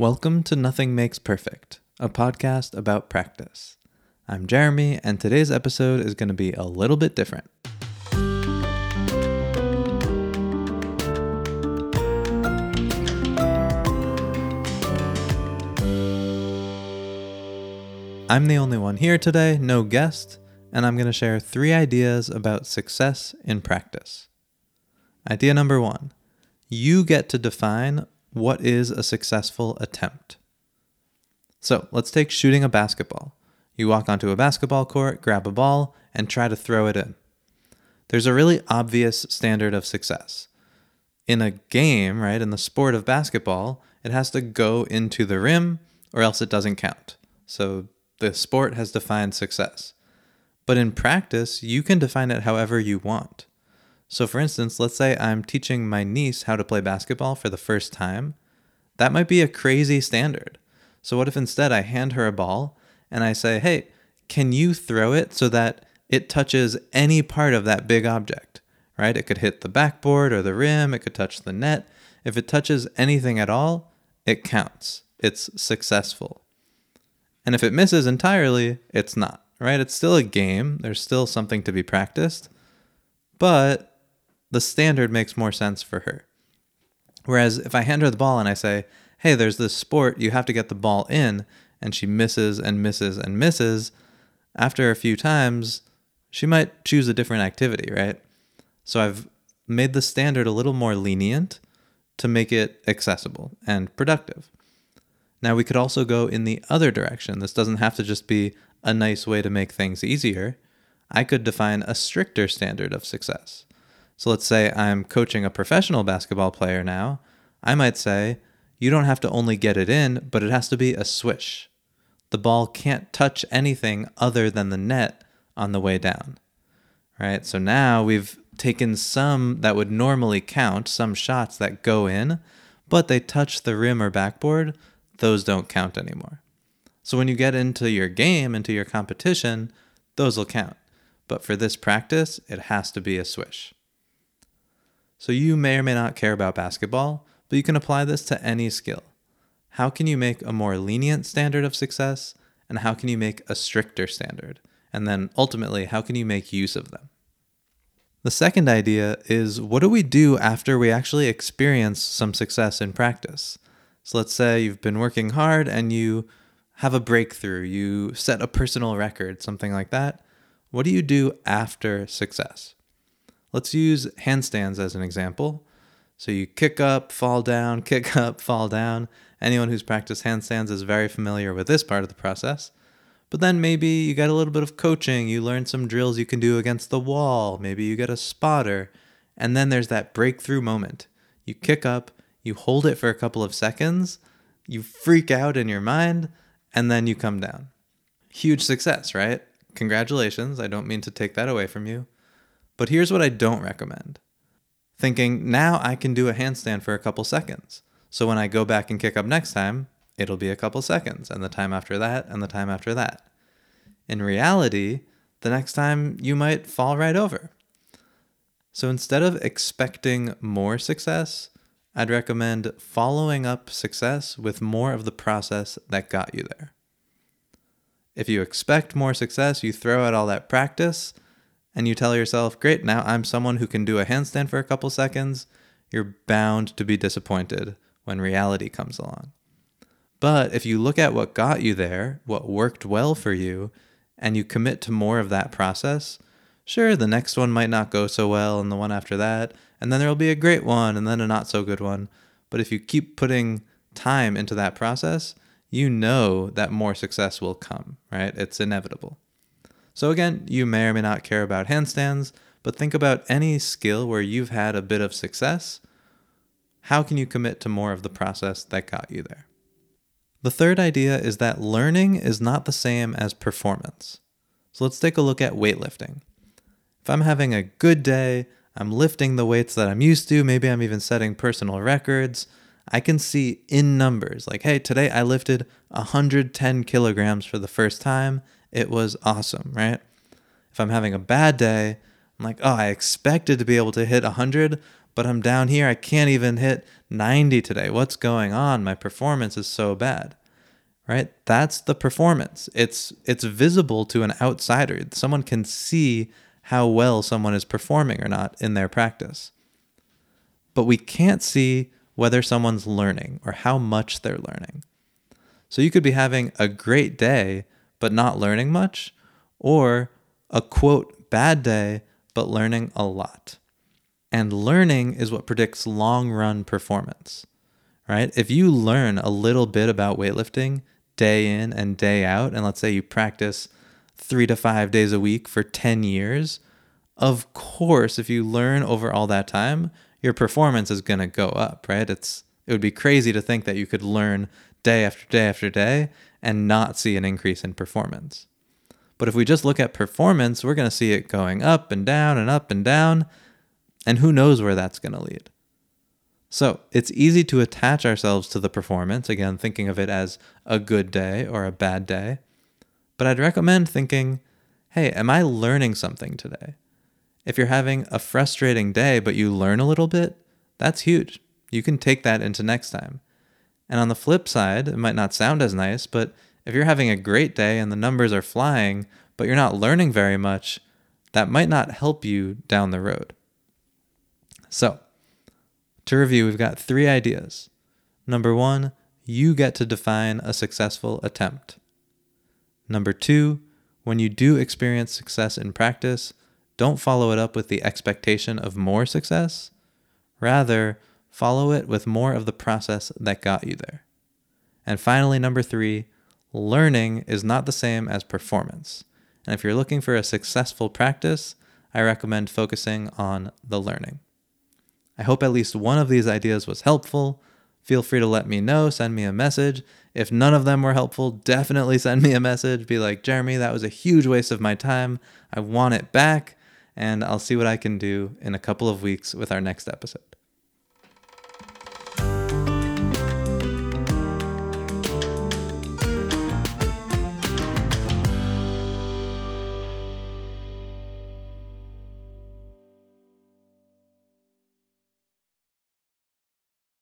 Welcome to Nothing Makes Perfect, a podcast about practice. I'm Jeremy, and today's episode is going to be a little bit different. I'm the only one here today, no guest, and I'm going to share three ideas about success in practice. Idea number one you get to define what is a successful attempt. So let's take shooting a basketball. You walk onto a basketball court, grab a ball, and try to throw it in. There's a really obvious standard of success. In a game, right, in the sport of basketball, it has to go into the rim or else it doesn't count. So the sport has defined success. But in practice, you can define it however you want. So, for instance, let's say I'm teaching my niece how to play basketball for the first time. That might be a crazy standard. So, what if instead I hand her a ball and I say, hey, can you throw it so that it touches any part of that big object, right? It could hit the backboard or the rim, it could touch the net. If it touches anything at all, it counts. It's successful. And if it misses entirely, it's not, right? It's still a game, there's still something to be practiced, but the standard makes more sense for her. Whereas if I hand her the ball and I say, hey, there's this sport, you have to get the ball in, and she misses and misses and misses, after a few times, she might choose a different activity, right? So I've made the standard a little more lenient to make it accessible and productive. Now, we could also go in the other direction. This doesn't have to just be a nice way to make things easier. I could define a stricter standard of success. So let's say I'm coaching a professional basketball player now. I might say, you don't have to only get it in, but it has to be a swish. The ball can't touch anything other than the net on the way down. Right? So now we've taken some that would normally count, some shots that go in, but they touch the rim or backboard, those don't count anymore. So when you get into your game, into your competition, those will count. But for this practice, it has to be a swish. So you may or may not care about basketball, but you can apply this to any skill. How can you make a more lenient standard of success? And how can you make a stricter standard? And then ultimately, how can you make use of them? The second idea is what do we do after we actually experience some success in practice? So let's say you've been working hard and you have a breakthrough, you set a personal record, something like that. What do you do after success? Let's use handstands as an example. So you kick up, fall down, kick up, fall down. Anyone who's practiced handstands is very familiar with this part of the process. But then maybe you get a little bit of coaching, you learn some drills you can do against the wall, maybe you get a spotter, and then there's that breakthrough moment. You kick up, you hold it for a couple of seconds, you freak out in your mind, and then you come down. Huge success, right? Congratulations. I don't mean to take that away from you. But here's what I don't recommend thinking, now I can do a handstand for a couple seconds. So when I go back and kick up next time, it'll be a couple seconds, and the time after that, and the time after that. In reality, the next time you might fall right over. So instead of expecting more success, I'd recommend following up success with more of the process that got you there. If you expect more success, you throw out all that practice and you tell yourself, great, now I'm someone who can do a handstand for a couple seconds, you're bound to be disappointed when reality comes along. But if you look at what got you there, what worked well for you, and you commit to more of that process, sure, the next one might not go so well, and the one after that, and then there'll be a great one, and then a not so good one. But if you keep putting time into that process, you know that more success will come, right? It's inevitable. So, again, you may or may not care about handstands, but think about any skill where you've had a bit of success. How can you commit to more of the process that got you there? The third idea is that learning is not the same as performance. So let's take a look at weightlifting. If I'm having a good day, I'm lifting the weights that I'm used to, maybe I'm even setting personal records, I can see in numbers like, hey, today I lifted 110 kilograms for the first time it was awesome, right? If I'm having a bad day, I'm like, oh, I expected to be able to hit 100, but I'm down here. I can't even hit 90 today. What's going on? My performance is so bad. Right? That's the performance. It's it's visible to an outsider. Someone can see how well someone is performing or not in their practice. But we can't see whether someone's learning or how much they're learning. So you could be having a great day but not learning much, or a quote bad day but learning a lot. And learning is what predicts long run performance, right? If you learn a little bit about weightlifting day in and day out, and let's say you practice three to five days a week for 10 years, of course, if you learn over all that time, your performance is going to go up, right? It's it would be crazy to think that you could learn day after day after day and not see an increase in performance. But if we just look at performance, we're going to see it going up and down and up and down, and who knows where that's going to lead. So it's easy to attach ourselves to the performance, again, thinking of it as a good day or a bad day. But I'd recommend thinking, hey, am I learning something today? If you're having a frustrating day, but you learn a little bit, that's huge. You can take that into next time. And on the flip side, it might not sound as nice, but if you're having a great day and the numbers are flying, but you're not learning very much, that might not help you down the road. So, to review, we've got three ideas. Number one, you get to define a successful attempt. Number two, when you do experience success in practice, don't follow it up with the expectation of more success. Rather, follow it with more of the process that got you there. And finally, number three, learning is not the same as performance. And if you're looking for a successful practice, I recommend focusing on the learning. I hope at least one of these ideas was helpful. Feel free to let me know, send me a message. If none of them were helpful, definitely send me a message. Be like, Jeremy, that was a huge waste of my time. I want it back and I'll see what I can do in a couple of weeks with our next episode.